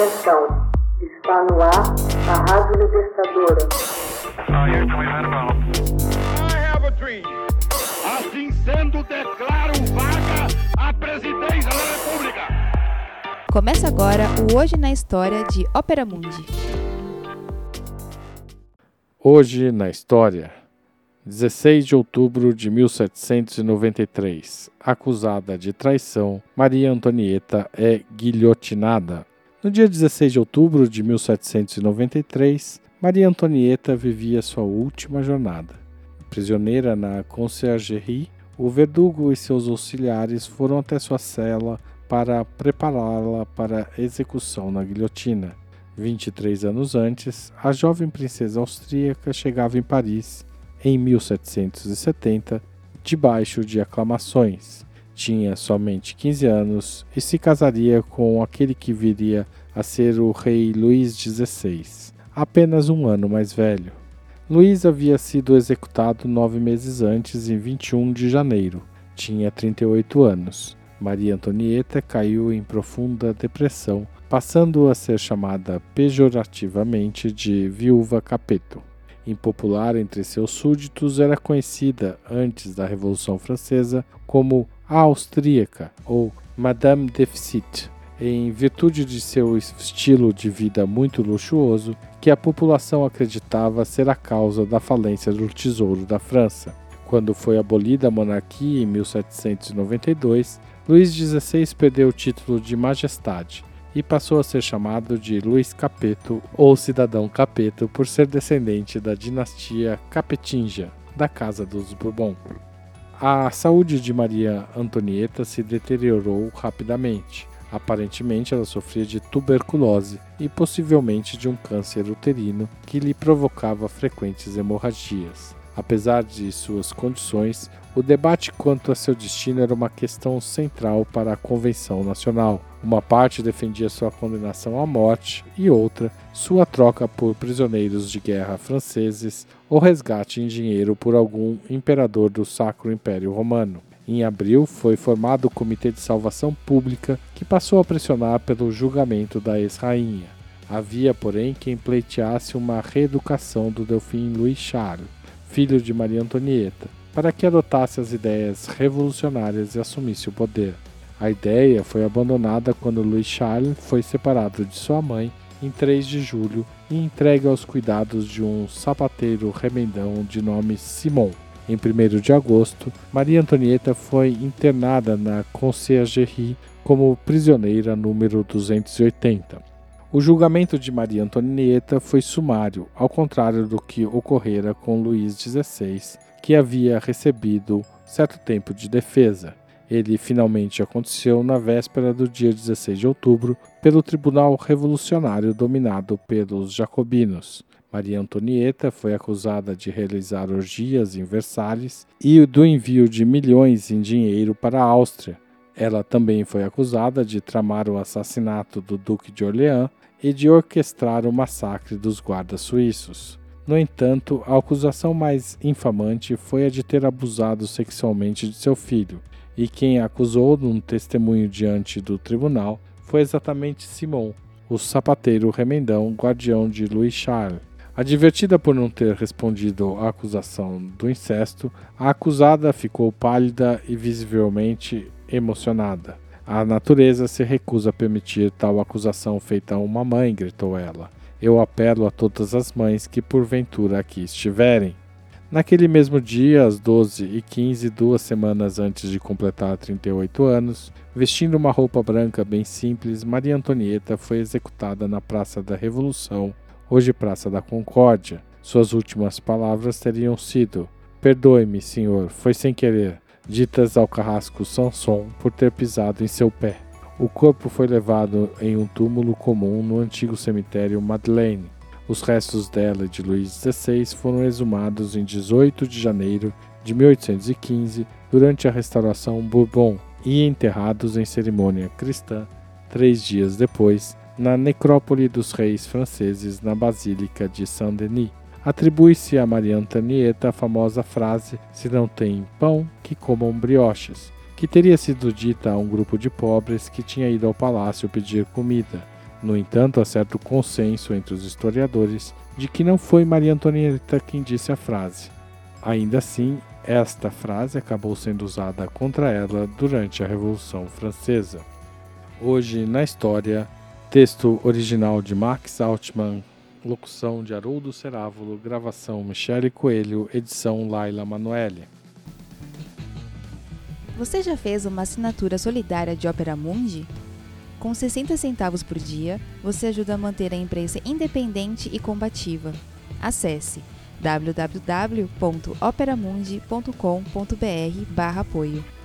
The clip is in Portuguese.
Atenção, está no ar a Rádio Libertadora. Assim sendo, declaro vaga a presidência da República. Começa agora o Hoje na História de Ópera Mundi. Hoje na História, 16 de outubro de 1793, acusada de traição, Maria Antonieta é guilhotinada. No dia 16 de outubro de 1793, Maria Antonieta vivia sua última jornada. Prisioneira na Conciergerie, o verdugo e seus auxiliares foram até sua cela para prepará-la para execução na guilhotina. 23 anos antes, a jovem princesa austríaca chegava em Paris em 1770, debaixo de aclamações. Tinha somente 15 anos e se casaria com aquele que viria a ser o rei Luís XVI, apenas um ano mais velho. Luís havia sido executado nove meses antes, em 21 de janeiro. Tinha 38 anos. Maria Antonieta caiu em profunda depressão, passando a ser chamada pejorativamente de Viúva Capeto impopular entre seus súditos, era conhecida antes da Revolução Francesa como austríaca ou Madame Deficit, em virtude de seu estilo de vida muito luxuoso, que a população acreditava ser a causa da falência do tesouro da França. Quando foi abolida a monarquia em 1792, Luís XVI perdeu o título de majestade e passou a ser chamado de Luís Capeto ou Cidadão Capeto por ser descendente da dinastia Capetinga, da Casa dos Bourbon. A saúde de Maria Antonieta se deteriorou rapidamente. Aparentemente, ela sofria de tuberculose e possivelmente de um câncer uterino que lhe provocava frequentes hemorragias. Apesar de suas condições, o debate quanto a seu destino era uma questão central para a Convenção Nacional. Uma parte defendia sua condenação à morte e outra sua troca por prisioneiros de guerra franceses ou resgate em dinheiro por algum imperador do Sacro Império Romano. Em abril, foi formado o Comitê de Salvação Pública, que passou a pressionar pelo julgamento da ex-rainha. Havia, porém, quem pleiteasse uma reeducação do Delfim Louis Charles, filho de Maria Antonieta, para que adotasse as ideias revolucionárias e assumisse o poder. A ideia foi abandonada quando Louis Charles foi separado de sua mãe em 3 de julho e entregue aos cuidados de um sapateiro remendão de nome Simon. Em 1 de agosto, Maria Antonieta foi internada na Conciergerie como prisioneira número 280. O julgamento de Maria Antonieta foi sumário, ao contrário do que ocorrera com Luís XVI, que havia recebido certo tempo de defesa. Ele finalmente aconteceu na véspera do dia 16 de outubro pelo Tribunal Revolucionário dominado pelos jacobinos. Maria Antonieta foi acusada de realizar orgias em Versalhes e do envio de milhões em dinheiro para a Áustria. Ela também foi acusada de tramar o assassinato do Duque de Orleans e de orquestrar o massacre dos guardas suíços. No entanto, a acusação mais infamante foi a de ter abusado sexualmente de seu filho, e quem a acusou num testemunho diante do tribunal foi exatamente Simon, o sapateiro remendão guardião de Louis Charles. Advertida por não ter respondido à acusação do incesto, a acusada ficou pálida e visivelmente emocionada. A natureza se recusa a permitir tal acusação feita a uma mãe, gritou ela. Eu apelo a todas as mães que porventura aqui estiverem. Naquele mesmo dia, às 12 e 15 duas semanas antes de completar 38 anos, vestindo uma roupa branca bem simples, Maria Antonieta foi executada na Praça da Revolução, hoje Praça da Concórdia. Suas últimas palavras teriam sido: Perdoe-me, senhor, foi sem querer, ditas ao carrasco Sanson por ter pisado em seu pé. O corpo foi levado em um túmulo comum no antigo cemitério Madeleine. Os restos dela e de Luís XVI foram exumados em 18 de janeiro de 1815 durante a restauração Bourbon e enterrados em cerimônia cristã três dias depois na necrópole dos reis franceses na Basílica de Saint-Denis. Atribui-se a Maria Antonieta a famosa frase: Se não tem pão, que comam brioches que teria sido dita a um grupo de pobres que tinha ido ao palácio pedir comida. No entanto, há certo consenso entre os historiadores de que não foi Maria Antonieta quem disse a frase. Ainda assim, esta frase acabou sendo usada contra ela durante a Revolução Francesa. Hoje na história, texto original de Max Altman, locução de Haroldo Cerávulo, gravação Michele Coelho, edição Laila Manoeli. Você já fez uma assinatura solidária de Opera Mundi? Com 60 centavos por dia, você ajuda a manter a imprensa independente e combativa. Acesse www.operamundi.com.br/apoio.